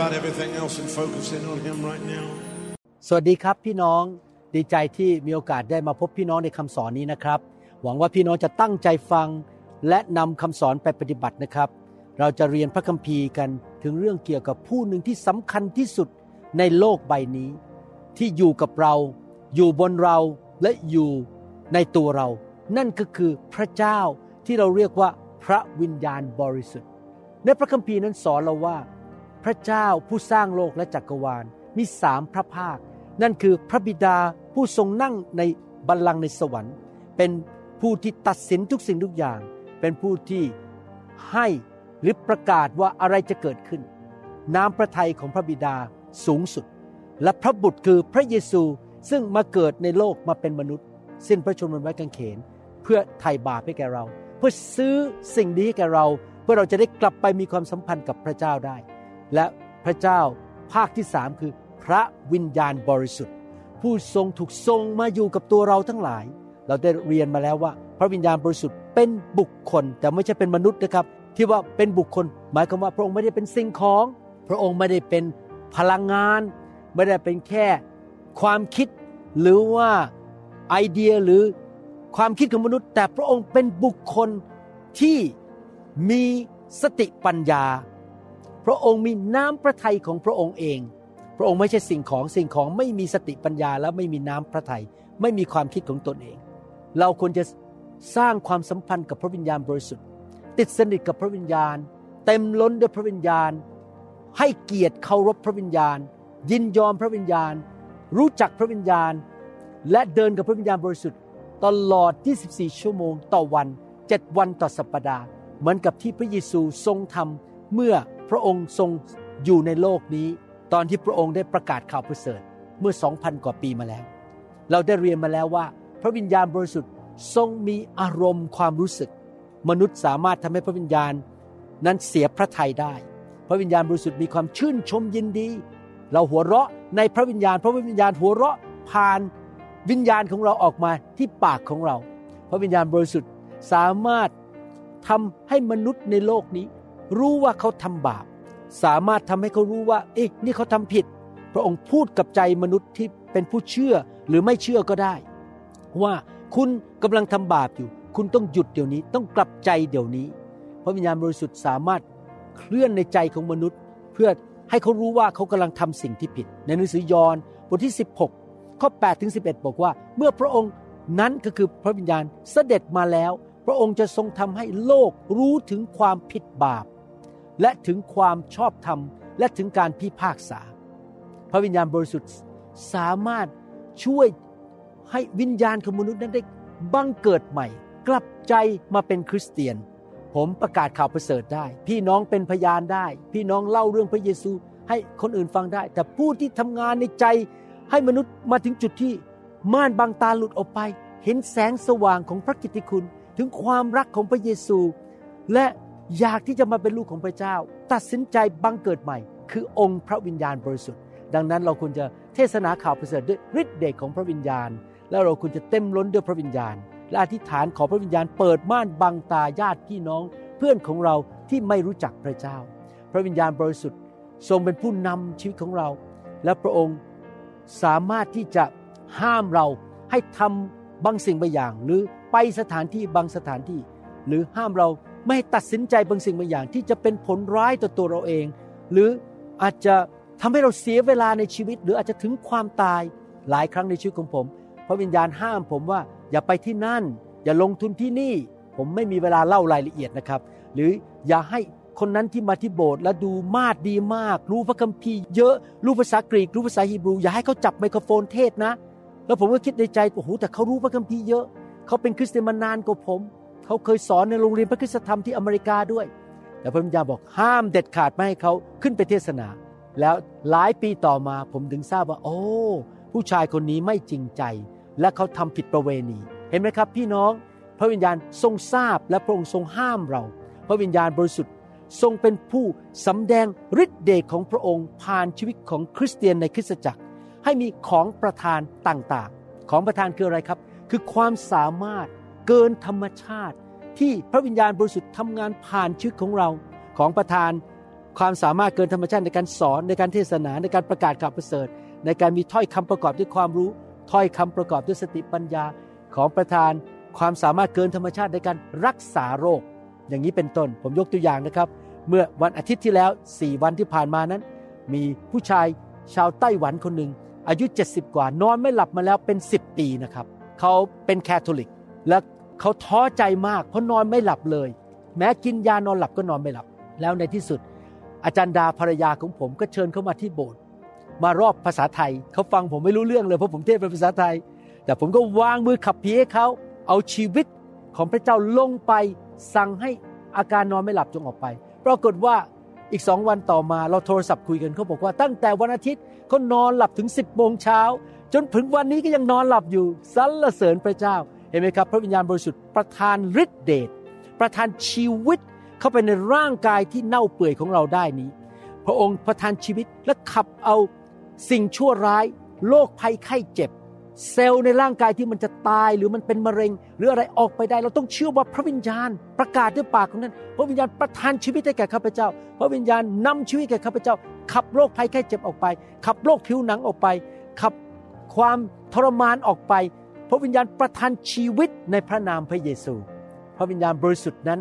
about everything else and focus in on Him right now. สวัสดีครับพี่น้องดีใจที่มีโอกาสได้มาพบพี่น้องในคำสอนนี้นะครับ หวังว่าพี่น้องจะตั้งใจฟังและนำคำสอนไปปฏิบัตินะครับ เราจะเรียนพระคัมภีร์กันถึงเรื่องเกี่ยวกับผู้หนึ่งที่สำคัญที่สุดในโลกใบนี้ ที่อยู่กับเรา อยู่บนเราและอยู่ในตัวเรา นั่นก็คือพระเจ้าที่เราเรียกว่าพระวิญญาณบริสุทธิ์ ในพระคัมภีร์นั้นสอนเราว่า พระเจ้าผู้สร้างโลกและจักรวาลมีสามพระภาค นั่นคือพระบิดาผู้ทรงนั่งในบัลลังก์ในสวรรค์ เป็นผู้ที่ตัดสินทุกสิ่งทุกอย่าง เป็นผู้ที่ให้หรือประกาศว่าอะไรจะเกิดขึ้น น้ำพระทัยของพระบิดาสูงสุด และพระบุตรคือพระเยซูซึ่งมาเกิดในโลกมาเป็นมนุษย์ สิ้นพระชนม์บนไม้กางเขน เพื่อไถ่บาปให้แก่เรา เพื่อซื้อสิ่งดีให้แก่เรา เพื่อเราจะได้กลับไปมีความสัมพันธ์กับพระเจ้าได้ และพระเจ้าภาคที่สามคือ พระวิญญาณบริสุทธิ์ ผู้ทรงถูกทรงมาอยู่กับตัวเราทั้งหลาย เราได้เรียนมาแล้วว่า พระวิญญาณบริสุทธิ์เป็นบุคคลแต่ไม่ใช่เป็นมนุษย์นะครับ ที่ว่าเป็นบุคคล หมายความว่าพระองค์ไม่ได้เป็นสิ่งของ พระองค์ไม่ได้เป็นพลังงาน ไม่ได้เป็นแค่ความคิด หรือว่าไอเดียหรือความคิดของมนุษย์ แต่พระองค์เป็นบุคคลที่มีสติปัญญา พระองค์มีน้ำพระทัยของพระองค์เอง พระองค์ไม่ใช่สิ่งของสิ่งของไม่มีสติปัญญาและไม่มีน้ำพระทัยไม่มีความคิดของตนเอง เราควรจะสร้างความสัมพันธ์กับพระวิญญาณบริสุทธิ์ ติดสนิทกับพระวิญญาณ เต็มล้นด้วยพระวิญญาณ ให้เกียรติเคารพพระวิญญาณ ยินยอมพระวิญญาณ รู้จักพระวิญญาณ และเดินกับพระวิญญาณบริสุทธิ์ ตลอด 24 ชั่วโมงต่อวัน 7 วันต่อสัปปดาห์ เหมือนกับที่พระเยซูทรงทำเมื่อ พระองค์ทรงอยู่ในโลกนี้ ตอนที่พระองค์ได้ประกาศข่าวประเสริฐเมื่อ 2,000 กว่าปีมาแล้ว เราได้เรียนมาแล้วว่า พระวิญญาณบริสุทธิ์ทรงมีอารมณ์ความรู้สึก มนุษย์สามารถทำให้พระวิญญาณนั้นเสียพระทัยได้ พระวิญญาณบริสุทธิ์มีความชื่นชมยินดี เราหัวเราะในพระวิญญาณ พระวิญญาณหัวเราะผ่านวิญญาณของเราออกมาที่ปากของเรา พระวิญญาณบริสุทธิ์สามารถทำให้มนุษย์ในโลกนี้ รู้ว่าเขาทำบาป สามารถทำให้เขารู้ว่าเอ๊ะนี่เขาทำผิด พระองค์พูดกับใจมนุษย์ที่เป็นผู้เชื่อหรือไม่เชื่อก็ได้ ว่าคุณกำลังทำบาปอยู่ คุณต้องหยุดเดี๋ยวนี้ต้องกลับใจเดี๋ยวนี้ พระวิญญาณบริสุทธิ์สามารถเคลื่อนในใจของมนุษย์ เพื่อให้เขารู้ว่าเขากำลังทำสิ่งที่ผิด ในหนังสือยอห์นบทที่ 16 ข้อ8ถึง11 บอกว่า เมื่อพระองค์นั้นก็คือพระวิญญาณเสด็จมาแล้ว พระองค์จะทรงทำให้โลกรู้ถึงความผิดบาป และถึงความชอบธรรม และถึงการพิพากษา พระวิญญาณบริสุทธิ์สามารถช่วยให้วิญญาณของมนุษย์นั้นได้บังเกิดใหม่ กลับใจมาเป็นคริสเตียน ผมประกาศข่าวประเสริฐได้ พี่น้องเป็นพยานได้ พี่น้องเล่าเรื่องพระเยซู ให้คนอื่นฟังได้ แต่ผู้ที่ทำงานในใจให้มนุษย์มาถึงจุดที่ม่านบางตาหลุดออกไป เห็นแสงสว่างของพระกิตติคุณ ถึงความรักของพระเยซู และ อยากที่จะมาเป็นลูกของพระเจ้า ตัดสินใจบังเกิดใหม่ คือองค์พระวิญญาณบริสุทธิ์ ดังนั้นเราควรจะเทศนาข่าวประเสริฐด้วยฤทธิ์เดชของพระวิญญาณ แล้วเราควรจะเต็มล้นด้วยพระวิญญาณ และอธิษฐานขอพระวิญญาณเปิดม่านบังตาญาติพี่น้อง เพื่อนของเราที่ไม่รู้จักพระเจ้า พระวิญญาณบริสุทธิ์ทรงเป็นผู้นำชีวิตของเรา และพระองค์สามารถที่จะห้ามเราให้ทำบางสิ่งบางอย่าง หรือไปสถานที่บางสถานที่ หรือห้ามเรา ไม่ให้ตัดสินใจบางสิ่งบางอย่าง ที่จะเป็นผลร้ายต่อตัวเราเอง หรืออาจจะทำให้เราเสียเวลาในชีวิต หรืออาจจะถึงความตายหลายครั้งในชีวิตของผม พระวิญญาณห้ามผมว่าอย่าไปที่นั่น อย่าลงทุนที่นี่ ผมไม่มีเวลาเล่ารายละเอียดนะครับ หรืออย่าให้คนนั้นที่มาที่โบสถ์และดูมาดดีมาก รู้พระคัมภีร์เยอะรู้ภาษากรีกรู้ภาษาฮีบรู อย่าให้เขาจับไมโครโฟนเทศนะ แล้วผมก็คิดในใจโอ้โหแต่เขารู้พระคัมภีร์เยอะ เขาเป็นคริสเตียนมานานกว่าผม เขาเคยสอนในโรงเรียนพระคุณธรรมที่อเมริกาด้วย แต่พระวิญญาณบอกห้ามเด็ดขาดไม่ให้เขาขึ้นไปเทศนา แล้วหลายปีต่อมาผมถึงทราบว่า โอ้ ผู้ชายคนนี้ไม่จริงใจ และเขาทำผิดประเวณี เห็นไหมครับ พี่น้อง พระวิญญาณทรงทราบและพระองค์ทรงห้ามเรา พระวิญญาณบริสุทธิ์ทรงเป็นผู้สำแดงฤทธิเดชของพระองค์ผ่านชีวิตของคริสเตียนในคริสตจักร ให้มีของประทานต่างๆ ของประทานคืออะไรครับ คือความสามารถ เกินธรรมชาติที่พระวิญญาณบริสุทธิ์ทำงานผ่านชีวิตของเราของประทานความสามารถเกินธรรมชาติในการสอนในการเทศนาในการประกาศข่าวประเสริฐ ในการมีถ้อยคำประกอบด้วยความรู้ ถ้อยคำประกอบด้วยสติปัญญาของประทานความสามารถเกินธรรมชาติในการรักษาโรค อย่างนี้เป็นต้นผมยกตัวอย่างนะครับ เมื่อวันอาทิตย์ที่แล้ว 4 วันที่ผ่านมานั้น มีผู้ชายชาวไต้หวันคนหนึ่งอายุ 70 กว่านอนไม่หลับมาแล้วเป็น 10 ปีนะครับ เขาเป็นแคทอลิก และ เขาท้อใจมากเพราะนอนไม่หลับเลย แม้กินยานอนหลับก็นอนไม่หลับ แล้วในที่สุด อาจารย์ดาภรรยาของผมก็เชิญเขามาที่โบสถ์มารอบภาษาไทยเขาฟังผมไม่รู้เรื่องเลยเพราะผมเทศเป็นภาษาไทย แต่ผมก็วางมือขับผีให้เขาเอาชีวิตของพระเจ้าลงไปสั่งให้อาการนอนไม่หลับจงออกไป ปรากฏว่าอีกสองวันต่อมาเราโทรศัพท์คุยกันเขาบอกว่าตั้งแต่วันอาทิตย์เขานอนหลับถึง 10บโมงเช้า จนถึงวันนี้ก็ยังนอนหลับอยู่สรรเสริญพระเจ้า เห็นไหมครับ พระวิญญาณบริสุทธิ์ประทานฤทธิเดชประทานชีวิตเข้าไปในร่างกายที่เน่าเปื่อยของเราได้นี้ พระองค์ประทานชีวิตและขับเอาสิ่งชั่วร้ายโรคภัยไข้เจ็บ เซลล์ในร่างกายที่มันจะตายหรือมันเป็นมะเร็ง หรืออะไรออกไปได้ เราต้องเชื่อว่าพระวิญญาณประกาศด้วยปากของนั้น พระวิญญาณประทานชีวิตให้แก่ข้าพเจ้า พระวิญญาณนำชีวิตแก่ข้าพเจ้า ขับโรคภัยไข้เจ็บออกไป ขับโรคผิวหนังออกไป ขับความทรมานออกไป พระวิญญาณประทานชีวิตในพระนามพระเยซู พระวิญญาณบริสุทธิ์นั้น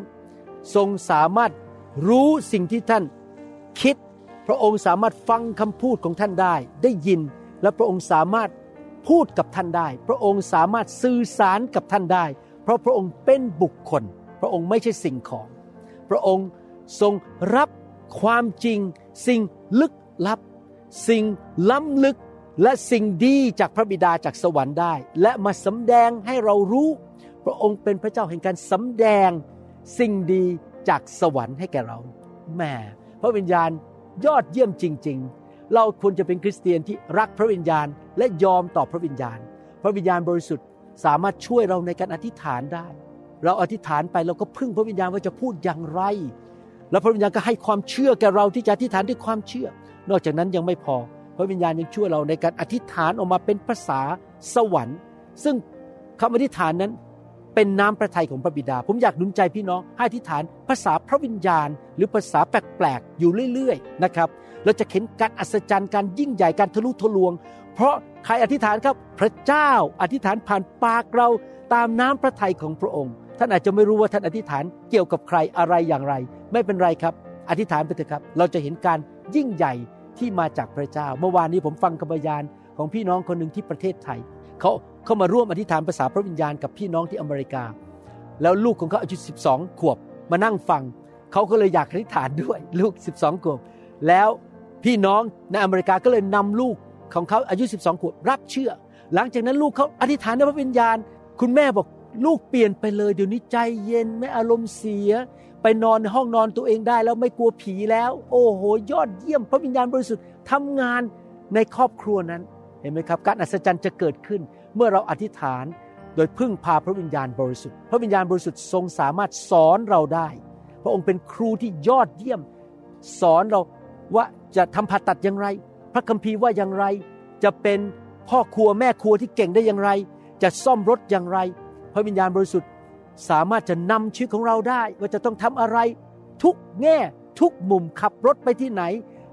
ทรงสามารถรู้สิ่งที่ท่านคิด พระองค์สามารถฟังคำพูดของท่านได้ ได้ยิน และพระองค์สามารถพูดกับท่านได้ พระองค์สามารถสื่อสารกับท่านได้ เพราะพระองค์เป็นบุคคล พระองค์ไม่ใช่สิ่งของ พระองค์ทรงรับความจริง สิ่งลึกลับ สิ่งล้ำลึก และสิ่งดีจากพระบิดาจากสวรรค์ได้ และมาสำแดงให้เรารู้ พระองค์เป็นพระเจ้าแห่งการสำแดงสิ่งดีจากสวรรค์ให้แก่เราแม่พระวิญญาณยอดเยี่ยมจริง ๆ เราควรจะเป็นคริสเตียนที่รักพระวิญญาณและยอมต่อพระวิญญาณ พระวิญญาณบริสุทธิ์สามารถช่วยเราในการอธิษฐานได้ เราอธิษฐานไปเราก็พึ่งพระวิญญาณว่าจะพูดอย่างไร แล้วพระวิญญาณก็ให้ความเชื่อแก่เราที่จะอธิษฐานด้วยความเชื่อ นอกจากนั้นยังไม่พอ พระวิญญาณยังช่วยเราในการอธิษฐานออกมาเป็นภาษาสวรรค์ ซึ่งคำอธิษฐานนั้นเป็นน้ำพระทัยของพระบิดา ผมอยากหนุนใจพี่น้องให้อธิษฐานภาษาพระวิญญาณ หรือภาษาแปลกๆอยู่เรื่อยๆนะครับเราจะเห็นการอัศจรรย์การยิ่งใหญ่การทะลุทะลวง เพราะใครอธิษฐานครับพระเจ้าอธิษฐานผ่านปากเราตามน้ำพระทัยของพระองค์ ท่านอาจจะไม่รู้ว่าท่านอธิษฐานเกี่ยวกับใครอะไรอย่างไร ไม่เป็นไรครับ อธิษฐานไปเถอะครับ เราจะเห็นการยิ่งใหญ่ ที่มาจากพระเจ้า เมื่อวานนี้ผมฟังคำพยานของพี่น้องคนหนึ่งที่ประเทศไทย เขาเข้ามาร่วมอธิษฐานภาษาพระวิญญาณกับพี่น้องที่อเมริกา แล้วลูกของเขาอายุ 12 ขวบมานั่งฟัง เขาก็เลยอยากอธิษฐานด้วยลูก 12 ขวบ แล้วพี่น้องในอเมริกาก็เลยนำลูกของเขาอายุ 12 ขวบรับเชื่อ หลังจากนั้นลูกเขาอธิษฐานในพระวิญญาณ คุณแม่บอกลูกเปลี่ยนไปเลยเดี๋ยวนี้ใจเย็นไม่อารมณ์เสีย ไปนอนในห้องนอนตัวเองได้แล้วไม่กลัวผีแล้ว โอ้โห ยอดเยี่ยม พระวิญญาณบริสุทธิ์ทำงานในครอบครัวนั้น เห็นไหมครับ การอัศจรรย์จะเกิดขึ้น เมื่อเราอธิษฐานโดยพึ่งพาพระวิญญาณบริสุทธิ์ พระวิญญาณบริสุทธิ์ทรงสามารถสอนเราได้ พระองค์เป็นครูที่ยอดเยี่ยม สอนเราว่าจะทำผ่าตัดอย่างไร พระคัมภีร์ว่าอย่างไร จะเป็นพ่อครัวแม่ครัวที่เก่งได้อย่างไร จะซ่อมรถอย่างไร พระวิญญาณบริสุทธิ์ สามารถจะนำชีวิตของเราได้ว่าจะต้องทำอะไร ทุกแง่ทุกมุมขับรถไปที่ไหน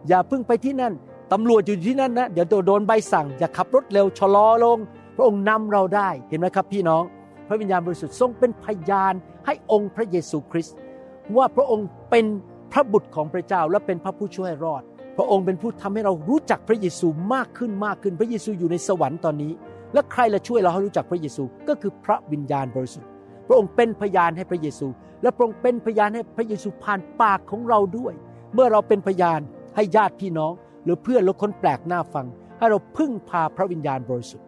อย่าพิ่งไปที่นั่นตำรวจอยู่ที่นั่นนะเดี๋ยวโดนใบสั่งอย่าขับรถเร็วชะลอลง พระองค์นำเราได้เห็นไหมครับพี่น้อง พระวิญญาณบริสุทธิ์ทรงเป็นพยานให้องค์พระเยซูคริสต์ว่าพระองค์เป็นพระบุตรของพระเจ้าและเป็นพระผู้ช่วยรอด พระองค์เป็นผู้ทำให้เรารู้จักพระเยซูมากขึ้นมากขึ้น พระเยซูอยู่ในสวรรค์ตอนนี้ และใครละช่วยเราให้รู้จักพระเยซูก็คือพระวิญญาณบริสุทธิ์ พระองค์เป็นพยานให้พระเยซู และพระองค์เป็นพยานให้พระเยซูผ่านปากของเราด้วย เมื่อเราเป็นพยานให้ญาติพี่น้อง หรือเพื่อนหรือคนแปลกหน้าฟัง ให้เราพึ่งพาพระวิญญาณบริสุทธิ์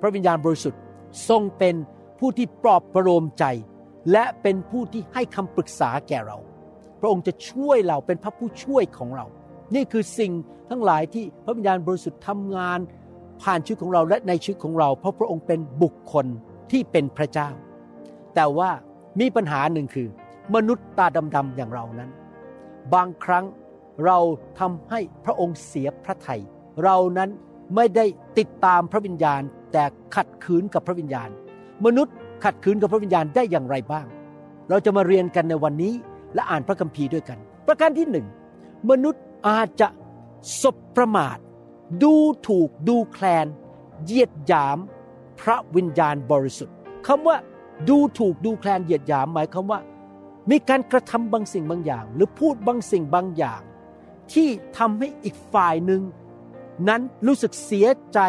พระวิญญาณบริสุทธิ์ทรงเป็นผู้ที่ปลอบประโลมใจ และเป็นผู้ที่ให้คำปรึกษาแก่เรา พระองค์จะช่วยเราเป็นพระผู้ช่วยของเรา นี่คือสิ่งทั้งหลายที่พระวิญญาณบริสุทธิ์ทำงาน ผ่านชีวิตของเราและในชีวิตของเรา เพราะพระองค์เป็นบุคคลที่เป็นพระเจ้า แต่ว่ามีปัญหาหนึ่งคือ มนุษย์ตาดำๆอย่างเรานั้น บางครั้งเราทำให้พระองค์เสียพระทยัยเรานั้นไม่ได้ติดตามพระวิญญาณ แต่ขัดขืนกับพระวิญญาณ มนุษย์ขัดขืนกับพระวิญญาณได้อย่างไรบ้าง เราจะมาเรียนกันในวันนี้และอ่านพระคัมภีร์ด้วยกัน ประการที่หนึ่งมนุษย์อาจจะสบประมาท ดูถูกดูแคลน เยียดยาม พระวิญญาณบริสุทธิ์คำว่า ดูถูกดูแคลนเหยียดหยามหมายความว่า มีการกระทำบางสิ่งบางอย่าง หรือพูดบางสิ่งบางอย่าง ที่ทำให้อีกฝ่ายหนึ่งนั้นรู้สึกเสียใจ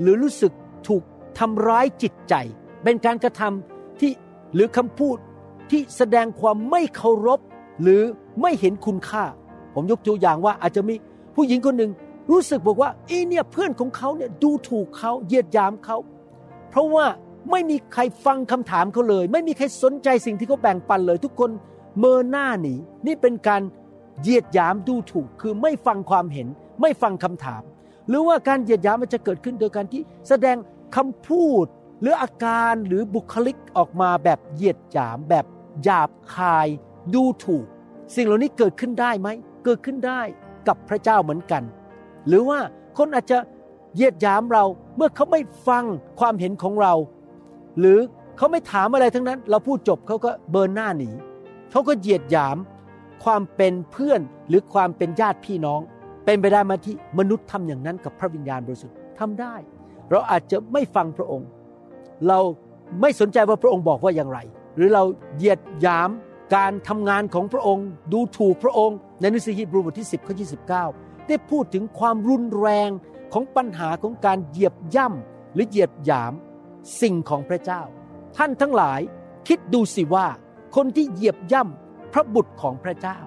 หรือรู้สึกถูกทำร้ายจิตใจ เป็นการกระทำที่หรือคำพูดที่แสดงความไม่เคารพ หรือไม่เห็นคุณค่า ผมยกตัวอย่างว่าอาจจะมีผู้หญิงคนหนึ่งรู้สึกบอกว่าเอเนี่ยเพื่อนของเขาเนี่ยดูถูกเขาเหยียดหยามเขา เพราะว่า ไม่มีใครฟังคำถามเขาเลย ไม่มีใครสนใจสิ่งที่เขาแบ่งปันเลย ทุกคนเมินหน้าหนีนี่เป็นการเหยียดหยามดูถูกคือไม่ฟังความเห็น ไม่ฟังคำถาม หรือว่าการเหยียดหยามมันจะเกิดขึ้นโดยการที่แสดงคำพูด หรืออาการหรือบุคลิกออกมาแบบเหยียดหยาม แบบหยาบคายดูถูก สิ่งเหล่านี้เกิดขึ้นได้ไหมเกิดขึ้นได้กับพระเจ้าเหมือนกัน หรือว่าคนอาจจะเหยียดหยามเราเมื่อเขาไม่ฟังความเห็นของเรา หรือเขาไม่ถามอะไรทั้งนั้น เราพูดจบเขาก็เบินหน้าหนีเขาก็เหยียดหยามความเป็นเพื่อนหรือความเป็นญาติพี่น้อง เป็นไปได้มาที่มนุษย์ทำอย่างนั้นกับพระวิญญาณบริสุทธิ์ทำได้ เราอาจจะไม่ฟังพระองค์ เราไม่สนใจว่าพระองค์บอกว่าอย่างไร หรือเราเหยียดหยามการทำงานของพระองค์ ดูถูกพระองค์ ในหนังสือฮีบรูบทที่ 10ข้อ29 ได้พูดถึงความรุนแรงของปัญหาของการเหยียบย่ำหรือเหยียดหยาม สิ่งของพระเจ้า ท่านทั้งหลายคิดดูสิว่า คนที่เหยียบย่ำพระบุตรของพระเจ้า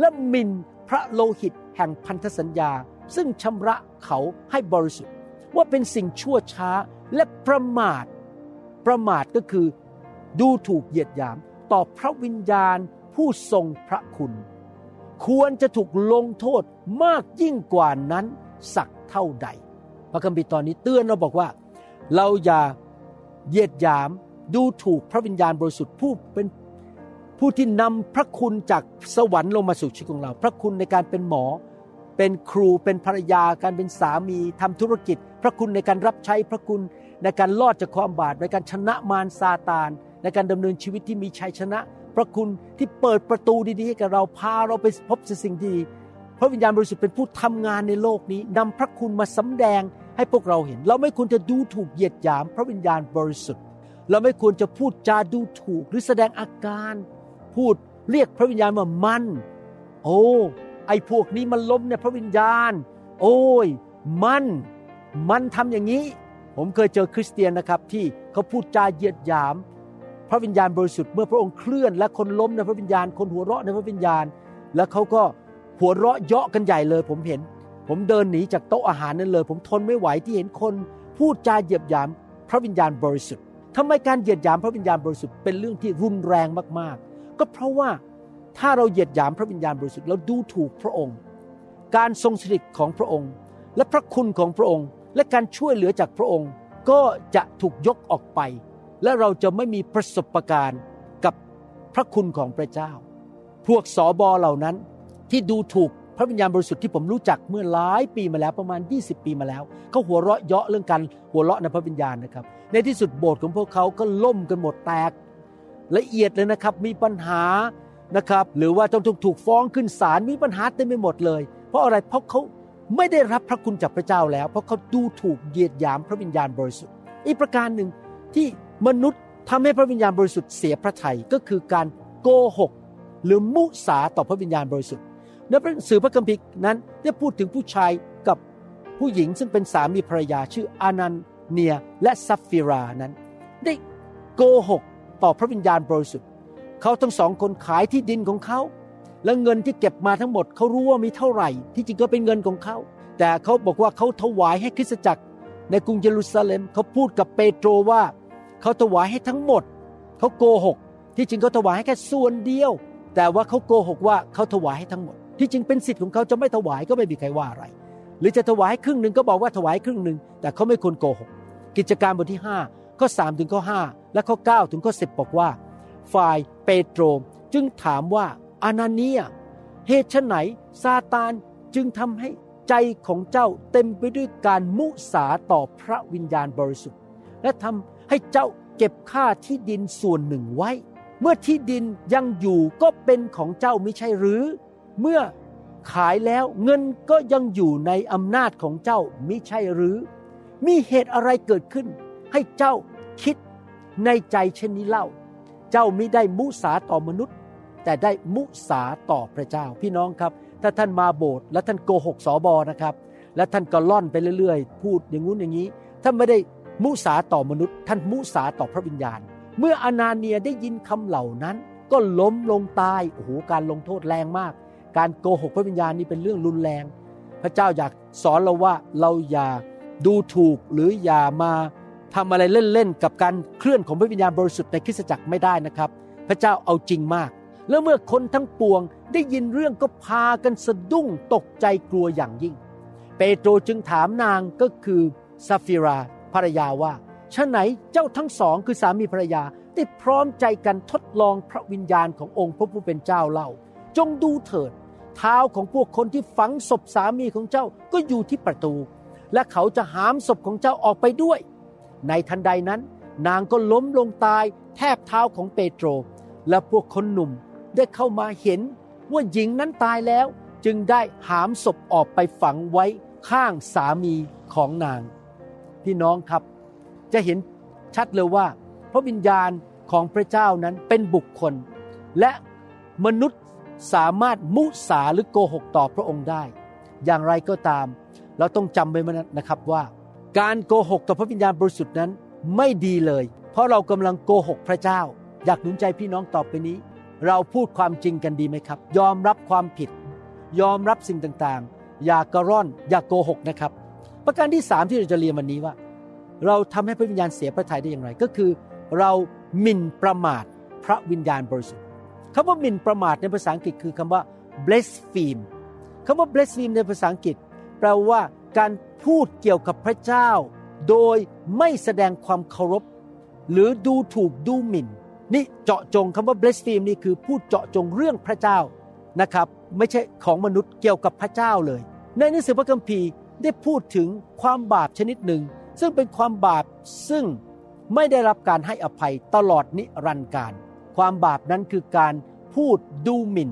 และมินพระโลหิตแห่งพันธสัญญา ซึ่งชำระเขาให้บริสุทธิ์ ว่าเป็นสิ่งชั่วช้าและประมาท ประมาทก็คือ ดูถูกเหยียดหยามต่อพระวิญญาณผู้ทรงพระคุณ ควรจะถูกลงโทษมากยิ่งกว่านั้นสักเท่าใด พระคัมภีร์ตอนนี้เตือนเราบอกว่า เราอย่า เหยียดหยามดูถูกพระวิญญาณบริสุทธิ์ผู้เป็นผู้ที่นำพระคุณจากสวรรค์ลงมาสู่ชีวิตของเรา พระคุณในการเป็นหมอ เป็นครูเป็นภรรยาการเป็นสามีทำธุรกิจ พระคุณในการรับใช้พระคุณในการลอดจากความบาปในการชนะมารซาตาน ในการดำเนินชีวิตที่มีชัยชนะ พระคุณที่เปิดประตูดีๆให้กับเราพาเราไปพบสิ่งดี พระวิญญาณบริสุทธิ์เป็นผู้ทำงานในโลกนี้นำพระคุณมาสำแดง ให้พวกเราเห็น เราไม่ควรจะดูถูกเหยียดหยามพระวิญญาณบริสุทธิ์ เราไม่ควรจะพูดจาดูถูกหรือแสดงอาการ พูดเรียกพระวิญญาณว่ามัน โอ้ไอพวกนี้มันล้มเนี่ยพระวิญญาณ โอ้ย มัน มันทำอย่างนี้ ผมเคยเจอคริสเตียนนะครับที่เขาพูดจาเหยียดหยาม พระวิญญาณบริสุทธิ์เมื่อพระองค์เคลื่อน และคนล้มในพระวิญญาณ คนหัวเราะในพระวิญญาณ แล้วเขาก็หัวเราะเยาะกันใหญ่เลยผมเห็น ผมเดินหนีจากโต๊ะอาหารนั้นเลย ผมทนไม่ไหวที่เห็นคนพูดจาเหยียดหยามพระวิญญาณบริสุทธิ์ทำไมการเหยียดหยามพระวิญญาณบริสุทธิ์เป็นเรื่องที่รุนแรงมากๆ ก็เพราะว่าถ้าเราเหยียดหยามพระวิญญาณบริสุทธิ์เราดูถูกพระองค์ การทรงสถิตของพระองค์ และพระคุณของพระองค์ และการช่วยเหลือจากพระองค์ ก็จะถูกยกออกไป และเราจะไม่มีประสบการณ์กับพระคุณของพระเจ้า พวกสอบอเหล่านั้นที่ดูถูก พระวิญญาณบริสุทธิ์ที่ผมรู้จักเมื่อหลายปีมาแล้วประมาณ 20 ปีมาแล้วเขาหัวเราะเยาะเรื่องการหัวเราะในพระวิญญาณนะครับ ในที่สุดโบสถ์ของพวกเขาก็ล่มกันหมดแตก ละเอียดเลยนะครับมีปัญหานะครับหรือว่าต้องถูกถูกฟ้องขึ้นศาลมีปัญหาเต็มไปหมดเลย เพราะอะไรเพราะเขาไม่ได้รับพระคุณจากพระเจ้าแล้ว เพราะเขาดูถูกเหยียดหยามพระวิญญาณบริสุทธิ์ อีกประการหนึ่งที่มนุษย์ทำให้พระวิญญาณบริสุทธิ์เสียพระทัยก็คือการโกหก หรือมุสาต่อพระวิญญาณบริสุทธิ์ ในหนังสือพระคัมภีร์นั้นได้พูดถึงผู้ชายกับผู้หญิงซึ่งเป็นสามีภรรยาชื่ออานันเนียและซัฟฟิรานั้น ได้โกหกต่อพระวิญญาณบริสุทธิ์เขาทั้งสองคนขายที่ดินของเขา และเงินที่เก็บมาทั้งหมดเขารู้ว่ามีเท่าไหร่ ที่จริงก็เป็นเงินของเขา แต่เขาบอกว่าเขาถวายให้คริสตจักร ในกรุงเยรูซาเล็มเขาพูดกับเปโตรว่า เขาถวายให้ทั้งหมด เขาโกหก ที่จริงเขาถวายให้แค่ส่วนเดียว แต่ว่าเขาโกหกว่าเขาถวายให้ทั้งหมด ที่จริงเป็นสิทธิ์ของเขาจะไม่ถวายก็ไม่มีใครว่าอะไร หรือจะถวายครึ่งหนึ่งก็บอกว่าถวายครึ่งหนึ่งแต่เขาไม่ควรโกหก กิจการบทที่5ข้อ3ถึงข้อ5และข้อ9ถึงข้อ10 บอกว่า ฝ่ายเปโตรจึงถามว่าอานาเนียเหตุไฉนซาตานจึงทำให้ใจของเจ้าเต็มไปด้วยการมุสาต่อพระวิญญาณบริสุทธิ์ และทำให้เจ้าเก็บค่าที่ดินส่วนหนึ่งไว้ เมื่อที่ดินยังอยู่ก็เป็นของเจ้าไม่ใช่หรือ เมื่อขายแล้วเงินก็ยังอยู่ในอำนาจของเจ้ามิใช่หรือ มีเหตุอะไรเกิดขึ้น ให้เจ้าคิดในใจเช่นนี้เล่า เจ้ามิได้มุสาต่อมนุษย์ แต่ได้มุสาต่อพระเจ้า พี่น้องครับ ถ้าท่านมาโบสถ์และท่านโกหกสอบอนะครับ และท่านก็ล่อนไปเรื่อยๆ พูดอย่างงู้นอย่างนี้ ท่านไม่ได้มุสาต่อมนุษย์ ท่านมุสาต่อพระวิญญาณ เมื่ออนาเนียได้ยินคำเหล่านั้น ก็ล้มลงตายโอ้โหการลงโทษแรงมาก การโกหกพระวิญญาณนี่เป็นเรื่องรุนแรง พระเจ้าอยากสอนเราว่าเราอย่าดูถูกหรืออย่ามาทำอะไรเล่นๆกับการเคลื่อนของพระวิญญาณบริสุทธิ์ในคริสตจักรไม่ได้นะครับ พระเจ้าเอาจริงมาก แล้วเมื่อคนทั้งปวงได้ยินเรื่องก็พากันสะดุ้งตกใจกลัวอย่างยิ่ง เปโตรจึงถามนางก็คือซาฟิราภรรยาว่าชะไหนเจ้าทั้งสองคือสามีภรรยาได้พร้อมใจกันทดลองพระวิญญาณขององค์พระผู้เป็นเจ้าเล่า จงดูเถิด เท้าของพวกคนที่ฝังศพสามีของเจ้าก็อยู่ที่ประตู และเขาจะหามศพของเจ้าออกไปด้วย ในทันใดนั้น นางก็ล้มลงตายแทบเท้าของเปโตร และพวกคนหนุ่มได้เข้ามาเห็นว่าหญิงนั้นตายแล้ว จึงได้หามศพออกไปฝังไว้ข้างสามีของนาง พี่น้องครับ จะเห็นชัดเลยว่า พระวิญญาณของพระเจ้านั้นเป็นบุคคล และมนุษย์ สามารถมุสาหรือโกหกต่อพระองค์ได้ อย่างไรก็ตาม เราต้องจำไว้นะครับว่า การโกหกต่อพระวิญญาณบริสุทธิ์นั้นไม่ดีเลย เพราะเรากำลังโกหกพระเจ้า อยากหนุนใจพี่น้องต่อไปนี้ เราพูดความจริงกันดีไหมครับ ยอมรับความผิด ยอมรับสิ่งต่างๆ อย่ากระร่อน อย่ากโกหกนะครับ ประการที่สามที่เราจะเรียนวันนี้ว่า เราทำให้พระวิญญาณเสียพระทัยได้อย่างไร ก็คือ เราหมิ่นประมาทพระวิญญาณบริสุทธิ์ คำว่าหมิ่นประมาทในภาษาอังกฤษคือคำว่า blaspheme คำว่า blaspheme ในภาษาอังกฤษ แปลว่าการพูดเกี่ยวกับพระเจ้า โดยไม่แสดงความเคารพ หรือดูถูกดูหมิ่น นี่เจาะจงคำว่า blaspheme นี่คือพูดเจาะจงเรื่องพระเจ้านะครับ ไม่ใช่ของมนุษย์เกี่ยวกับพระเจ้าเลย ในหนังสือพระคัมภีร์ได้พูดถึงความบาปชนิดหนึ่ง ซึ่งเป็นความบาปซึ่งไม่ได้รับการให้อภัยตลอดนิรันดร์การ ความบาปนั้นคือการพูดดูหมิ่น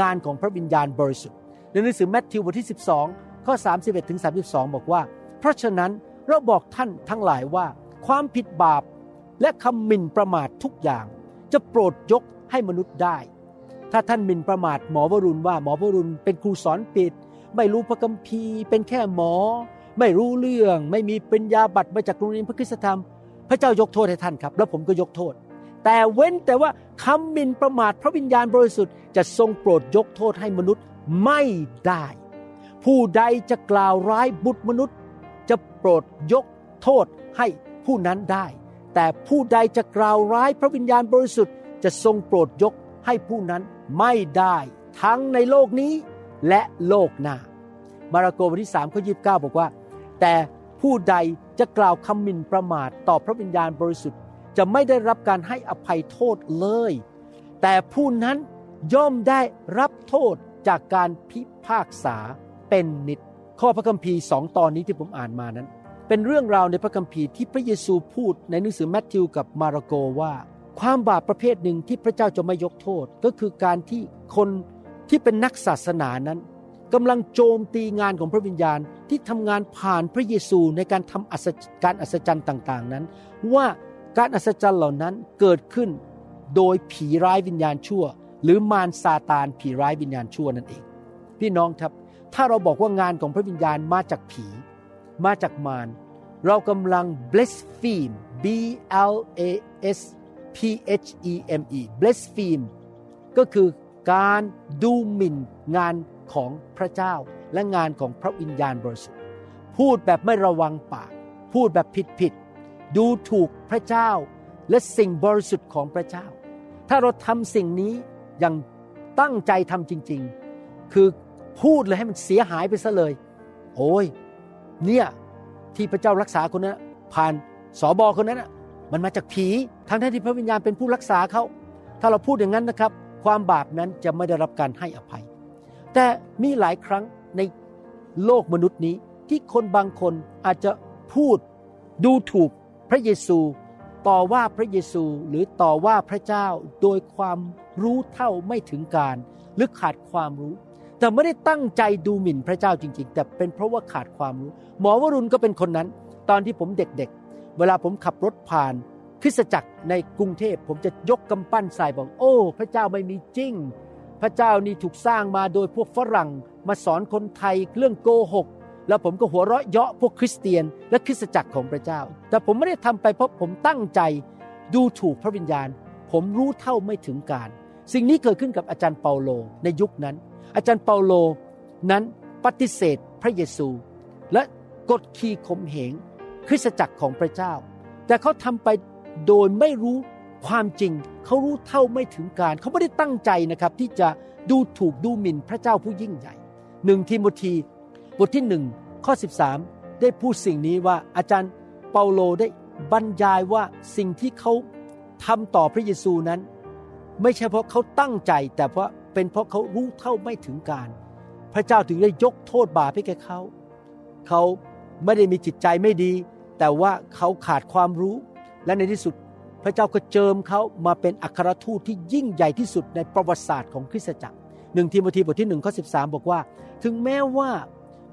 งานของพระวิญญาณบริสุทธิ์ในหนังสือแมทธิวบทที่ 12 ข้อ 31ถึง32 บอกว่า เพราะฉะนั้นเราบอกท่านทั้งหลายว่า ความผิดบาปและคำหมิ่นประมาททุกอย่าง จะโปรดยกให้มนุษย์ได้ ถ้าท่านหมิ่นประมาทหมอวรุณว่าหมอวรุณเป็นครูสอนปิด ไม่รู้พระคัมภีร์ เป็นแค่หมอ ไม่รู้เรื่อง ไม่มีปริญญาบัตรมาจากโรงเรียนพระคุณธรรม พระเจ้ายกโทษให้ท่านครับ แล้วผมก็ยกโทษ แต่เว้นแต่ว่าคำมินประมาทพระวิญญาณบริสุทธิ์จะทรงโปรดยกโทษให้มนุษย์ไม่ได้ ผู้ใดจะกล่าวร้ายบุตรมนุษย์ จะโปรดยกโทษให้ผู้นั้นได้ แต่ผู้ใดจะกล่าวร้ายพระวิญญาณบริสุทธิ์จะทรงโปรดยกให้ผู้นั้นไม่ได้ ทั้งในโลกนี้และโลกหน้า มาระโกบทที่3ข้อยีบอกว่า แต่ผู้ใดจะกล่าวคำมินประมาทต่อพระวิญญาณบริสุทธิ์ จะไม่ได้รับการให้อภัยโทษเลย แต่ผู้นั้นย่อมได้รับโทษจากการพิพากษาเป็นนิด ข้อพระคัมภีร์สองตอนนี้ที่ผมอ่านมานั้น เป็นเรื่องราวในพระคัมภีร์ที่พระเยซูพูดในหนังสือแมทธิวกับมาระโกว่า ความบาปประเภทหนึ่งที่พระเจ้าจะไม่ยกโทษ ก็คือการที่คนที่เป็นนักศาสนานั้นกำลังโจมตีงานของพระวิญญาณที่ทำงานผ่านพระเยซูในการทำการอัศจรรย์ต่าง ๆ นั้น ว่า การอัศจรรย์เหล่านั้นเกิดขึ้นโดยผีร้ายวิญญาณชั่ว หรือมารซาตานผีร้ายวิญญาณชั่วนั่นเอง พี่น้องครับ ถ้าเราบอกว่างานของพระวิญญาณมาจากผี มาจากมารเรากำลัง blaspheme b l a s p h e m e blaspheme ก็คือการดูหมิ่นงานของพระเจ้าและงานของพระวิญญาณบริสุทธิ์ พูดแบบไม่ระวังปาก พูดแบบผิดผิด ดูถูกพระเจ้าและสิ่งบริสุทธิ์ของพระเจ้า ถ้าเราทำสิ่งนี้อย่างตั้งใจทำจริง ๆ คือพูดเลยให้มันเสียหายไปซะเลย โอ้ย เนี่ยที่พระเจ้ารักษาคนนั้นผ่านสอบอคนนั้นมันมาจากผีทั้งที่พระวิญญาณเป็นผู้รักษาเขา ถ้าเราพูดอย่างนั้นนะครับ ความบาปนั้นจะไม่ได้รับการให้อภัย แต่มีหลายครั้งในโลกมนุษย์นี้ที่คนบางคนอาจจะพูดดูถูก พระเยซูต่อว่าพระเยซูหรือต่อว่าพระเจ้าโดยความรู้เท่าไม่ถึงการหรือขาดความรู้ แต่ไม่ได้ตั้งใจดูหมิ่นพระเจ้าจริง ๆ แต่เป็นเพราะว่าขาดความรู้ หมอวรุณก็เป็นคนนั้น ตอนที่ผมเด็กๆ เวลาผมขับรถผ่านคริสตจักรในกรุงเทพผมจะยกกำปั้นใส่บอกโอ้ พระเจ้าไม่มีจริง พระเจ้านี่ถูกสร้างมาโดยพวกฝรั่งมาสอนคนไทยเรื่องโกหก แล้วผมก็หัวเราะเยาะพวกคริสเตียนและคริสตจักรของพระเจ้า แต่ผมไม่ได้ทำไปเพราะผมตั้งใจดูถูกพระวิญญาณ ผมรู้เท่าไม่ถึงการ สิ่งนี้เกิดขึ้นกับอาจารย์เปาโลในยุคนั้น อาจารย์เปาโลนั้นปฏิเสธพระเยซู และกดขี่ข่มเหงคริสตจักรของพระเจ้า แต่เขาทำไปโดยไม่รู้ความจริง เขารู้เท่าไม่ถึงการ เขาไม่ได้ตั้งใจนะครับที่จะดูถูกดูหมิ่นพระเจ้าผู้ยิ่งใหญ่หนึ่งทิโมธี บทที่หนึ่งข้อ 13 ได้พูดสิ่งนี้ว่าอาจารย์เปาโลได้บรรยายว่าสิ่งที่เขาทำต่อพระเยซูนั้น ไม่ใช่เพราะเขาตั้งใจ แต่เพราะเป็นเพราะเขารู้เท่าไม่ถึงการ พระเจ้าถึงได้ยกโทษบาปให้แก่เขา เขาไม่ได้มีจิตใจไม่ดี แต่ว่าเขาขาดความรู้ และในที่สุดพระเจ้าก็เจิมเขามาเป็นอัครทูตที่ยิ่งใหญ่ที่สุดในประวัติศาสตร์ของคริสตจักรหนึ่งทีโมธีบทที่หนึ่งข้อสิบอกว่า ถึงแม้ว่า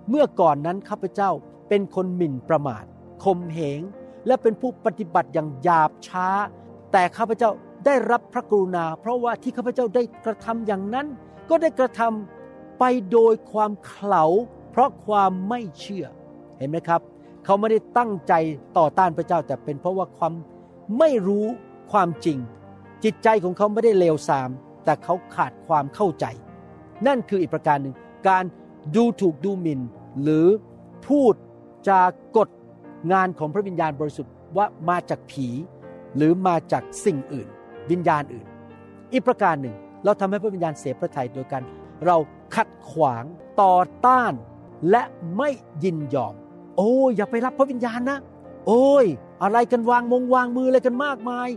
เมื่อก่อนนั้นข้าพเจ้าเป็นคนหมิ่นประมาทขมเหง และเป็นผู้ปฏิบัติอย่างหยาบช้า แต่ข้าพเจ้าได้รับพระกรุณา เพราะว่าที่ข้าพเจ้าได้กระทำอย่างนั้น ก็ได้กระทำไปโดยความเขลาเพราะความไม่เชื่อ เห็นไหมครับ เขาไม่ได้ตั้งใจต่อต้านพระเจ้า แต่เป็นเพราะว่าความไม่รู้ความจริง จิตใจของเขาไม่ได้เลวทราม แต่เขาขาดความเข้าใจ นั่นคืออีกประการหนึ่งการ ดูถูกดูหมิน่น หรือพูดจากดงานของพระวิญญาณบริสุทธิ์ว่ามาจากผี หรือมาจากสิ่งอื่น วิญญาณอื่น อีกประการหนึ่ง เราทำให้พระวิญญาณเสียพระทัยโดยการเราขัดขวางต่อต้าน และไม่ยินยอม โอ้ยอย่าไปรับพระวิญญาณนะ โอ้ย อะไรกันวางมงวางมืออะไรกันมากมาย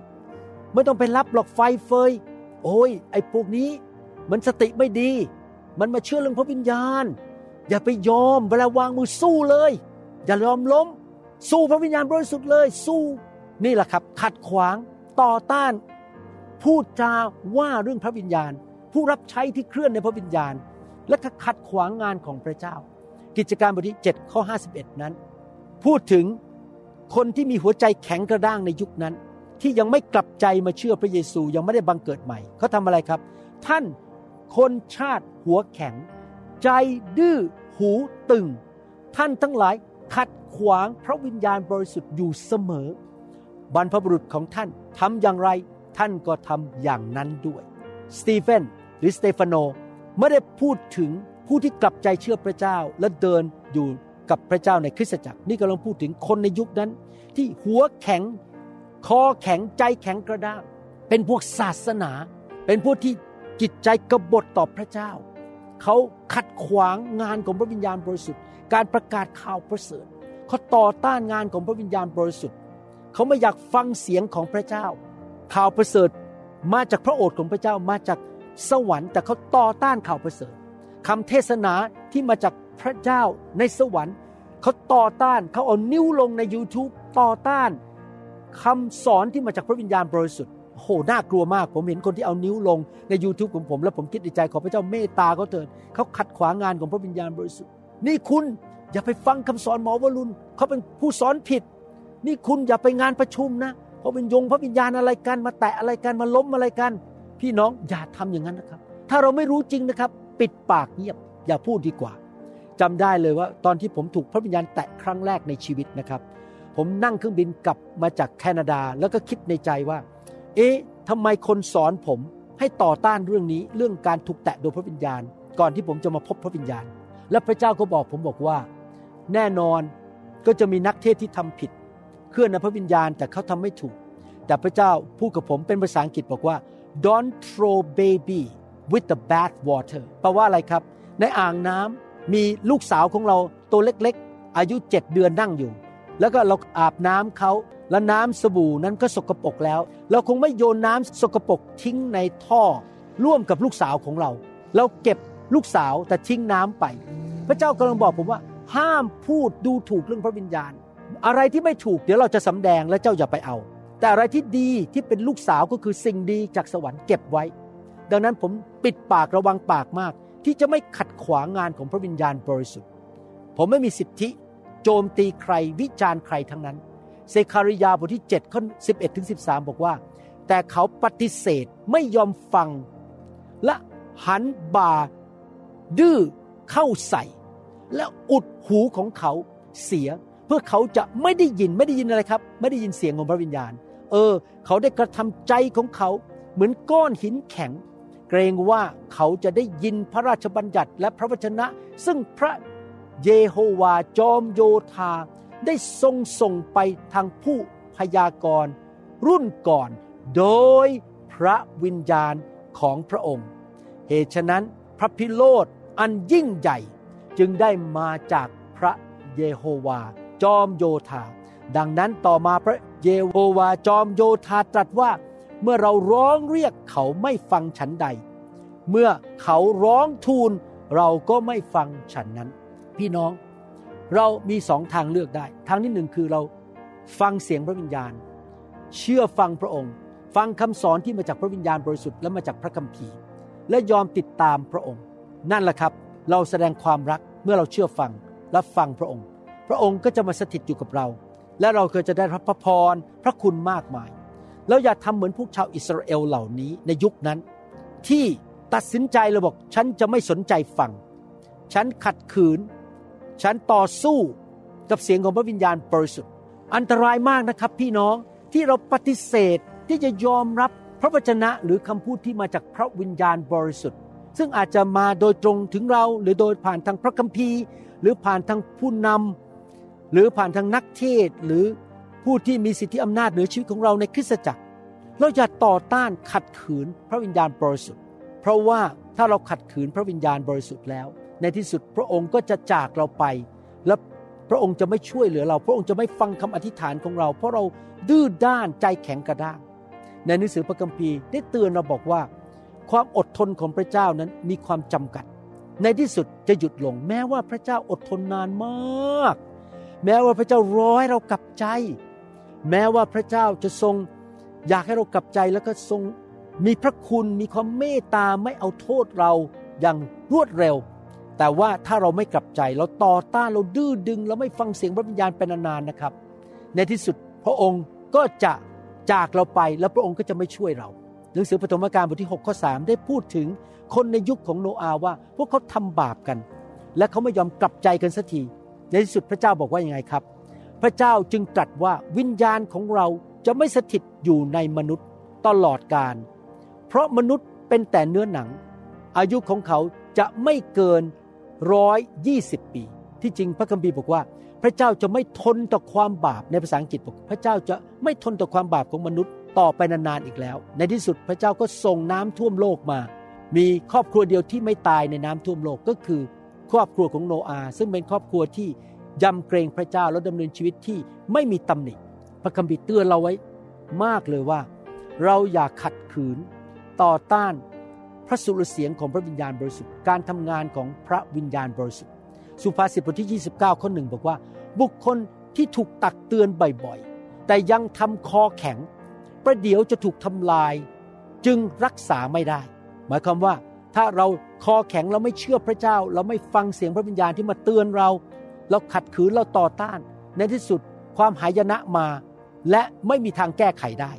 ไม่ต้องไปรับหรอกไฟเฟย โอ้ย ไอ้พวกนี้ มันสติไม่ดี มันมาเชื่อเรื่องพระวิญญาณ อย่าไปยอมเวลาวางมือสู้เลย อย่ายอมล้ม สู้พระวิญญาณบริสุทธิ์เลย สู้ นี่แหละครับ ขัดขวางต่อต้าน พูดจาว่าเรื่องพระวิญญาณ ผู้รับใช้ที่เคลื่อนในพระวิญญาณ และขัดขวางงานของพระเจ้า กิจการบทที่7ข้อ51 นั้น พูดถึงคนที่มีหัวใจแข็งกระด้างในยุคนั้น ที่ยังไม่กลับใจมาเชื่อพระเยซูยังไม่ได้บังเกิดใหม่เขาทำอะไรครับ ท่าน คนชาติหัวแข็ง ใจดื้อหูตึง ท่านทั้งหลายขัดขวางพระวิญญาณบริสุทธิ์อยู่เสมอ บรรพบุรุษของท่านทำอย่างไร ท่านก็ทำอย่างนั้นด้วย สตีเฟนหรือสเตฟานโนไม่ได้พูดถึงผู้ที่กลับใจเชื่อพระเจ้าและเดินอยู่กับพระเจ้าในคริสตจักร นี่กำลังพูดถึงคนในยุคนั้น ที่หัวแข็ง คอแข็งใจแข็งกระด้างเป็นพวกศาสนา เป็นพวกที่ จิตใจกบฏต่อพระเจ้า เขาขัดขวางงานของพระวิญญาณบริสุทธิ์ การประกาศข่าวประเสริฐเขาต่อต้านงานของพระวิญญาณบริสุทธิ์ เขาไม่อยากฟังเสียงของพระเจ้า ข่าวประเสริฐมาจากพระโอษฐ์ของพระเจ้ามาจากสวรรค์ แต่เขาต่อต้านข่าวประเสริฐคำเทศนาที่มาจากพระเจ้าในสวรรค์ เขาต่อต้านเขาเอานิ้วลงใน YouTube ต่อต้านคำสอนที่มาจากพระวิญญาณบริสุทธิ์ โหน่ากลัวมาก ผมเห็นคนที่เอานิ้วลงใน YouTube ของผม แล้วผมคิดในใจขอพระเจ้าเมตตาเขาเถิดเขาขัดขวางงานของพระวิญญาณบริสุทธิ์นี่คุณอย่าไปฟังคำสอนหมอวรุณเขาเป็นผู้สอนผิด นี่คุณอย่าไปงานประชุมนะพระวิญญงพระวิญญาณอะไรกันมาแตะอะไรกันมาล้มอะไรกัน พี่น้องอย่าทำอย่างนั้นนะครับ ถ้าเราไม่รู้จริงนะครับ ปิดปากเงียบ อย่าพูดดีกว่าจำได้เลยว่า ตอนที่ผมถูกพระวิญญาณแตะครั้งแรกในชีวิตนะครับ ผมนั่งเครื่องบินกลับมาจากแคนาดา แล้วก็คิดในใจว่า เอ๊ะทำไมคนสอนผมให้ต่อต้านเรื่องนี้เรื่องการถูกแตะโดยพระวิญญาณ ก่อนที่ผมจะมาพบพระวิญญาณ และพระเจ้าก็บอกผมบอกว่า แน่นอนก็จะมีนักเทศที่ทำผิด เคลื่อนในพระวิญญาณแต่เขาทำไม่ถูก แต่พระเจ้าพูดกับผมเป็นภาษาอังกฤษบอกว่า don't throw baby with the bath water แปลว่าอะไรครับ ในอ่างน้ำมีลูกสาวของเราตัวเล็กๆ อายุเจ็ดเดือนนั่งอยู่ แล้วก็เราอาบน้ำเขา แล้วน้ำสบู่นั้นก็สกปรกแล้ว เราคงไม่โยนน้ำสกปรกทิ้งในท่อ ร่วมกับลูกสาวของเรา เราเก็บลูกสาวแต่ทิ้งน้ำไป พระเจ้ากำลังบอกผมว่า ห้ามพูดดูถูกเรื่องพระวิญญาณ อะไรที่ไม่ถูกเดี๋ยวเราจะสำแดงและเจ้าอย่าไปเอา แต่อะไรที่ดีที่เป็นลูกสาวก็คือสิ่งดีจากสวรรค์เก็บไว้ ดังนั้นผมปิดปากระวังปากมาก ที่จะไม่ขัดขวางงานของพระวิญญาณบริสุทธิ์ ผมไม่มีสิทธิ โจมตีใครวิจารณ์ใครทั้งนั้น เซคาริยาบทที่7ข้อ11ถึง13 บอกว่า แต่เขาปฏิเสธไม่ยอมฟัง และหันบ่าดื้อเข้าใส่ และอุดหูของเขาเสีย เพื่อเขาจะไม่ได้ยินไม่ได้ยินอะไรครับ ไม่ได้ยินเสียงของพระวิญญาณ เออ เขาได้กระทำใจของเขา เหมือนก้อนหินแข็ง เกรงว่าเขาจะได้ยินพระราชบัญญัติและพระวจนะ ซึ่งพระเยโฮวาจอมโยธา ได้ทรงส่งไปทางผู้พยากรณ์รุ่นก่อน โดยพระวิญญาณของพระองค์ เหตุฉะนั้นพระพิโรธอันยิ่งใหญ่จึงได้มาจากพระเยโฮวา จอมโยธา ดังนั้นต่อมาพระเยโฮวาจอมโยธาตรัสว่า เมื่อเราร้องเรียกเขาไม่ฟังฉันใด เมื่อเขาร้องทูลเราก็ไม่ฟังฉันนั้น พี่น้อง เรามีสองทางเลือกได้ ทางที่หนึ่งคือเราฟังเสียงพระวิญญาณ เชื่อฟังพระองค์ ฟังคำสอนที่มาจากพระวิญญาณบริสุทธิ์และมาจากพระคัมภีร์ และยอมติดตามพระองค์ นั่นแหละครับ เราแสดงความรักเมื่อเราเชื่อฟังและฟังพระองค์ พระองค์ก็จะมาสถิตอยู่กับเรา และเราก็จะได้รับพระพรพระคุณมากมายเราอย่าทำเหมือนพวกชาวอิสราเอลเหล่านี้ในยุคนั้น ที่ตัดสินใจเราบอกฉันจะไม่สนใจฟัง ฉันขัดขืน ฉันต่อสู้กับเสียงของพระวิญญาณบริสุทธิ์ อันตรายมากนะครับพี่น้องที่เราปฏิเสธที่จะยอมรับพระวจนะหรือคำพูดที่มาจากพระวิญญาณบริสุทธิ์ ซึ่งอาจจะมาโดยตรงถึงเราหรือโดยผ่านทางพระคัมภีร์ หรือผ่านทางผู้นำหรือผ่านทางนักเทศหรือผู้ที่มีสิทธิอำนาจเหนือชีวิตของเราในคริสตจักร เราอย่าต่อต้านขัดขืนพระวิญญาณบริสุทธิ์ เพราะว่าถ้าเราขัดขืนพระวิญญาณบริสุทธิ์แล้ว ในที่สุดพระองค์ก็จะจากเราไป และพระองค์จะไม่ช่วยเหลือเรา พระองค์จะไม่ฟังคำอธิษฐานของเรา เพราะเราดื้อด้านใจแข็งกระด้าง ในหนังสือพระคัมภีร์ได้เตือนเราบอกว่า ความอดทนของพระเจ้านั้นมีความจำกัด ในที่สุดจะหยุดลง แม้ว่าพระเจ้าอดทนนานมาก แม้ว่าพระเจ้าร้อยเรากลับใจ แม้ว่าพระเจ้าจะทรงอยากให้เรากลับใจแล้วก็ทรงมีพระคุณมีความเมตตาไม่เอาโทษเราอย่างรวดเร็ว แต่ว่าถ้าเราไม่กลับใจเราต่อต้านเราดื้อดึง เราไม่ฟังเสียงพระวิญญาณเป็นนานๆนะครับ ในที่สุดพระองค์ก็จะจากเราไปแล้วพระองค์ก็จะไม่ช่วยเราหนังสือปฐมกาลบทที่6ข้อ3ได้พูดถึงคนในยุคของโนอาว่า พวกเขาทำบาปกัน และเขาไม่ยอมกลับใจกันสักทีในที่สุดพระเจ้าบอกว่ายังไงครับ พระเจ้าจึงตรัสว่าวิญญาณของเราจะไม่สถิตอยู่ในมนุษย์ตลอดกาลเพราะมนุษย์เป็นแต่เนื้อหนัง อายุของเขาจะไม่เกิน ร้อยยี่สิบปี ที่จริงพระคัมภีร์บอกว่า พระเจ้าจะไม่ทนต่อความบาปในภาษาอังกฤษบอกพระเจ้าจะไม่ทนต่อความบาปของมนุษย์ต่อไปนานๆอีกแล้ว ในที่สุดพระเจ้าก็ส่งน้ำท่วมโลกมา มีครอบครัวเดียวที่ไม่ตายในน้ำท่วมโลกก็คือ ครอบครัวของโนอาห์ซึ่งเป็นครอบครัวที่ยำเกรงพระเจ้าและดำเนินชีวิตที่ไม่มีตำหนิพระคัมภีร์เตือนเราไว้มากเลยว่า เราอย่าขัดขืน ต่อต้าน พระสุรเสียงของพระวิญญาณบริสุทธิ์การทำงานของพระวิญญาณบริสุทธิ์สุภาษิตบทที่ 29 ข้อหนึ่งบอกว่า บุคคลที่ถูกตักเตือนบ่อยๆ แต่ยังทำคอแข็ง ประเดี๋ยวจะถูกทำลาย จึงรักษาไม่ได้ หมายความว่าถ้าเราคอแข็งเราไม่เชื่อพระเจ้า เราไม่ฟังเสียงพระวิญญาณที่มาเตือนเรา เราขัดขืนเราต่อต้าน ในที่สุดความหายนะมา และไม่มีทางแก้ไขได้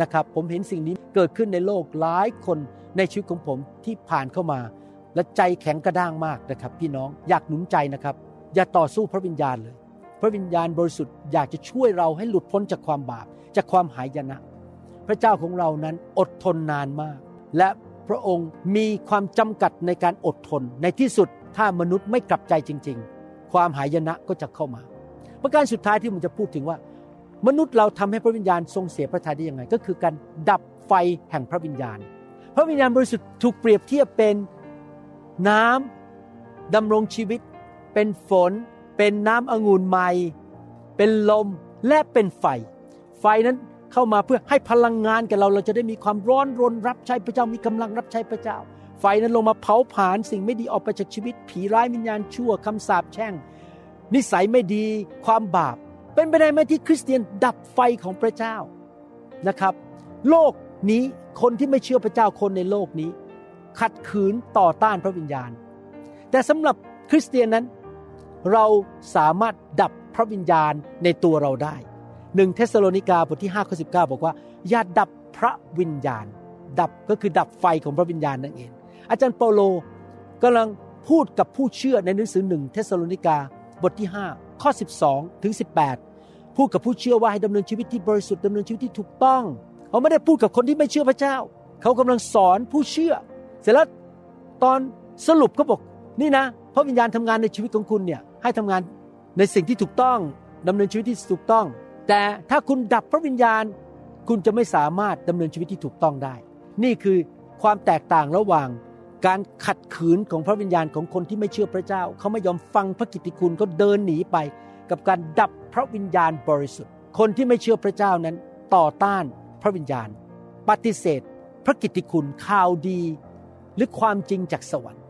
นะครับ ผมเห็นสิ่งนี้เกิดขึ้นในโลกหลายคน ในชีวิตของผมที่ผ่านเข้ามา และใจแข็งกระด้างมากนะครับ พี่น้องอยากหนุนใจนะครับ อย่าต่อสู้พระวิญญาณเลย พระวิญญาณบริสุทธิ์อยากจะช่วยเราให้หลุดพ้นจากความบาปจากความหายนะ พระเจ้าของเรานั้นอดทนนานมาก และพระองค์มีความจำกัดในการอดทน ในที่สุดถ้ามนุษย์ไม่กลับใจจริง ๆ ความหายนะก็จะเข้ามา ประการสุดท้ายที่ผมจะพูดถึงว่า มนุษย์เราทำให้พระวิญญาณทรงเสียพระทัยได้ยังไง ก็คือการดับไฟแห่งพระวิญญาณ พระวิญญาณบริสุทธิ์ถูกเปรียบเทียบเป็นน้ำดำรงชีวิต เป็นฝน เป็นน้ำองุ่นใหม่ เป็นลมและเป็นไฟ ไฟนั้นเข้ามาเพื่อให้พลังงานแก่เราเราจะได้มีความร้อนรนรับใช้พระเจ้ามีกำลังรับใช้พระเจ้า ไฟนั้นลงมาเผาผลาญสิ่งไม่ดีออกไปจากชีวิต ผีร้ายวิญญาณชั่วคำสาปแช่ง นิสัยไม่ดีความบาป เป็นไปได้ไหมที่คริสเตียนดับไฟของพระเจ้านะครับ โลก นี้คนที่ไม่เชื่อพระเจ้าคนในโลกนี้ ขัดขืนต่อต้านพระวิญญาณ แต่สำหรับคริสเตียนนั้น เราสามารถดับพระวิญญาณในตัวเราได้หนึ่งเทสโลนิกาบทที่5ข้อสิบเก้าบอกว่า อย่าดับพระวิญญาณ ดับก็คือดับไฟของพระวิญญาณนั่นเอง อาจารย์เปาโลกำลังพูดกับผู้เชื่อในหนังสือหนึ่งเทสโลนิกาบทที่ 5 ข้อ 12 ถึง 18 พูดกับผู้เชื่อว่าให้ดำเนินชีวิตที่บริสุทธิ์ดำเนินชีวิตที่ถูกต้อง เขาไม่ได้พูดกับคนที่ไม่เชื่อพระเจ้า เขากำลังสอนผู้เชื่อ เสร็จแล้วตอนสรุปเขาบอกนี่นะพระวิญญาณทำงานในชีวิตของคุณเนี่ยให้ทำงานในสิ่งที่ถูกต้องดำเนินชีวิตที่ถูกต้อง แต่ถ้าคุณดับพระวิญญาณ คุณจะไม่สามารถดำเนินชีวิตที่ถูกต้องได้ นี่คือความแตกต่างระหว่างการขัดขืนของพระวิญญาณของคนที่ไม่เชื่อพระเจ้า เขาไม่ยอมฟังพระกิตติคุณเขาเดินหนีไป กับการดับพระวิญญาณบริสุทธิ์ คนที่ไม่เชื่อพระเจ้านั้นต่อต้าน พระวิญญาณ ปฏิเสธ พระกิตติคุณข่าวดี หรือความจริงจากสวรรค์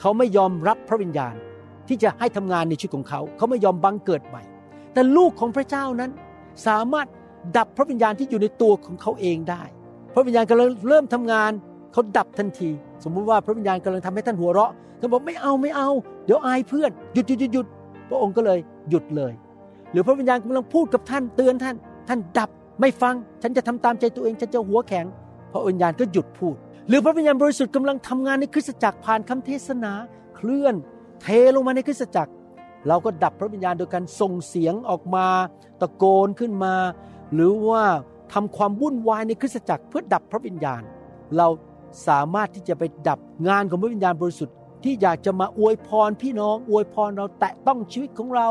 เขาไม่ยอมรับพระวิญญาณที่จะให้ทำงานในชีวิตของเขา เขาไม่ยอมบังเกิดใหม่ แต่ลูกของพระเจ้านั้นสามารถดับพระวิญญาณที่อยู่ในตัวของเขาเองได้ พระวิญญาณกำลังเริ่มทำงานเขาดับทันที สมมุติว่าพระวิญญาณกำลังทำให้ท่านหัวเราะท่านบอกไม่เอาไม่เอา เดี๋ยวอายเพื่อนหยุดหยุดหยุดหยุดพระองค์ก็เลยหยุดเลย หรือพระวิญญาณกำลังพูดกับท่านเตือนท่าน ท่านดับ ไม่ฟังฉันจะทำตามใจตัวเองฉันจะหัวแข็งพระวิญญาณก็หยุดพูด หรือพระวิญญาณบริสุทธิ์กำลังทำงานในคริสตจักรผ่านคำเทศนา เคลื่อนเทลงมาในคริสตจักร เราก็ดับพระวิญญาณโดยการส่งเสียงออกมา ตะโกนขึ้นมา หรือว่าทำความวุ่นวายในคริสตจักรเพื่อดับพระวิญญาณ เราสามารถที่จะไปดับงานของพระวิญญาณบริสุทธิ์ที่อยากจะมาอวยพรพี่น้องอวยพรเราแตะต้องชีวิตของเรา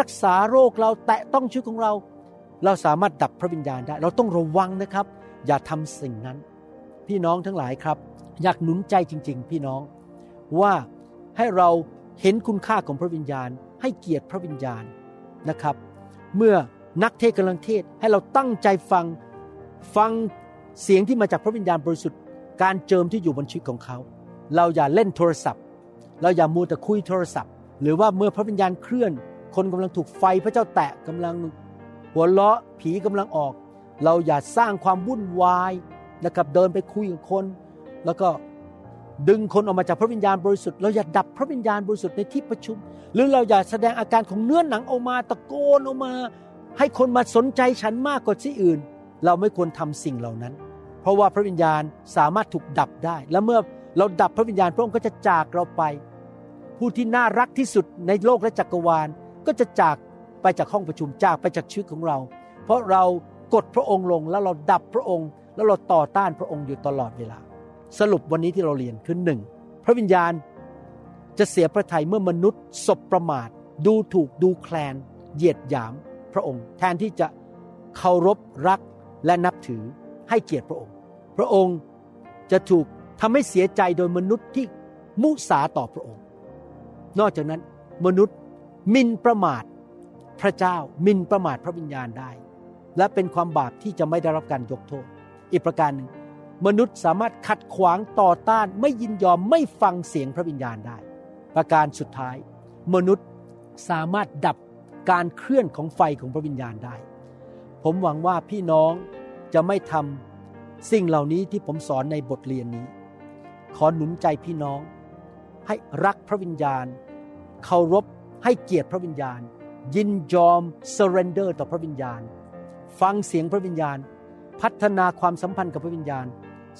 รักษาโรคเราแตะต้องชีวิตของเรา เราสามารถดับพระวิญญาณได้ เราต้องระวังนะครับ อย่าทำสิ่งนั้น พี่น้องทั้งหลายครับ อยากหนุนใจจริง ๆ พี่น้องว่าให้เราเห็นคุณค่าของพระวิญญาณ ให้เกียรติพระวิญญาณนะครับ เมื่อนักเทศกำลังเทศให้เราตั้งใจฟังฟังเสียงที่มาจากพระวิญญาณบริสุทธิ์การเจิมที่อยู่บนชีวิตของเขา เราอย่าเล่นโทรศัพท์ เราอย่ามัวแต่คุยโทรศัพท์ หรือว่าเมื่อพระวิญญาณเคลื่อน คนกำลังถูกไฟพระเจ้าแตะกำลัง หัวเราะผีกำลังออก เราอย่าสร้างความวุ่นวายนะครับเดินไปคุยกับคน แล้วก็ดึงคนออกมาจากพระวิญญาณบริสุทธิ์เราอย่าดับพระวิญญาณบริสุทธิ์ในที่ประชุม หรือเราอย่าแสดงอาการของเนื้อหนังออกมาตะโกนออกมา ให้คนมาสนใจฉันมากกว่าที่อื่น เราไม่ควรทำสิ่งเหล่านั้น เพราะว่าพระวิญญาณสามารถถูกดับได้ และเมื่อเราดับพระวิญญาณพระองค์ก็จะจากเราไป ผู้ที่น่ารักที่สุดในโลกและจักรวาลก็จะจาก ไปจากห้องประชุมจากไปจากชีวิตของเรา เพราะเรากดพระองค์ลงแล้วเราดับพระองค์ แล้วเราต่อต้านพระองค์อยู่ตลอดเวลา สรุปวันนี้ที่เราเรียนคือหนึ่งพระวิญญาณจะเสียพระทัยเมื่อมนุษย์สบประมาท ดูถูกดูแคลนเหยียดหยามพระองค์ แทนที่จะเคารพรักและนับถือให้เกียรติพระองค์ พระองค์จะถูกทำให้เสียใจโดยมนุษย์ที่มุสาต่อพระองค์ นอกจากนั้นมนุษย์มินประมาท พระเจ้ามินประมาทพระวิญญาณได้ และเป็นความบาปที่จะไม่ได้รับการยกโทษ อีกประการหนึ่ง มนุษย์สามารถขัดขวางต่อต้านไม่ยินยอมไม่ฟังเสียงพระวิญญาณได้ ประการสุดท้าย มนุษย์สามารถดับการเคลื่อนของไฟของพระวิญญาณได้ ผมหวังว่าพี่น้องจะไม่ทำสิ่งเหล่านี้ที่ผมสอนในบทเรียนนี้ ขอหนุนใจพี่น้อง ให้รักพระวิญญาณ เคารพให้เกียรติพระวิญญาณ ยินยอม surrender ต่อพระวิญญาณ ฟังเสียงพระวิญญาณ พัฒนาความสัมพันธ์กับพระวิญญาณ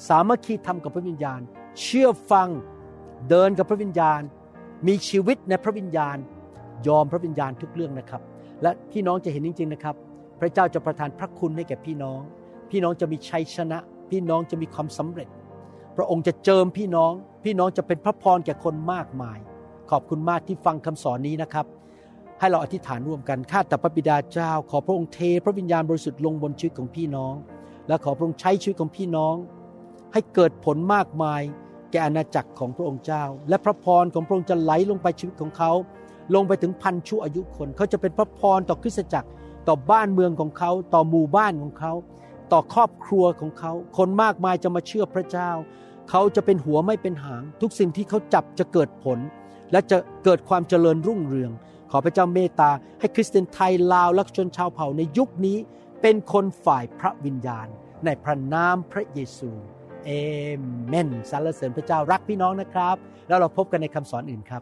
สามัคคีธรรมกับพระวิญญาณ เชื่อฟังเดินกับพระวิญญาณ มีชีวิตในพระวิญญาณ ยอมพระวิญญาณทุกเรื่องนะครับ และพี่น้องจะเห็นจริง ๆนะครับ พระเจ้าจะประทานพระคุณให้แก่พี่น้อง พี่น้องจะมีชัยชนะ พี่น้องจะมีความสำเร็จ พระองค์จะเจิมพี่น้อง พี่น้องจะเป็นพระพรแก่คนมากมาย ขอบคุณมากที่ฟังคำสอนนี้นะครับ ให้เราอธิษฐานร่วมกันข้าแต่พระบิดาเจ้า ขอพระองค์เทพระวิญญาณบริสุทธิ์ลงบนชีวิตของพี่น้อง และขอพระองค์ใช้ชีวิตของพี่น้อง ให้เกิดผลมากมาย แก่อาณาจักรของพระองค์เจ้า และพระพรของพระองค์จะไหลลงไปชีวิตของเขา ลงไปถึงพันชั่วอายุคนเขาจะเป็นพระพรต่อคริสตจักรต่อบ้านเมืองของเขา ต่อหมู่บ้านของเขา ต่อครอบครัวของเขา คนมากมายจะมาเชื่อพระเจ้า เขาจะเป็นหัวไม่เป็นหาง ทุกสิ่งที่เขาจับจะเกิดผล และจะเกิดความเจริญรุ่งเรือง ขอพระเจ้าเมตตาให้คริสเตียนไทยลาวและชนชาวเผ่าในยุคนี้ เป็นคนฝ่ายพระวิญญาณ ในพระนามพระเยซูเอเมนสรรเสริญพระเจ้ารักพี่น้องนะครับ แล้วเราพบกันในคำสอนอื่นครับ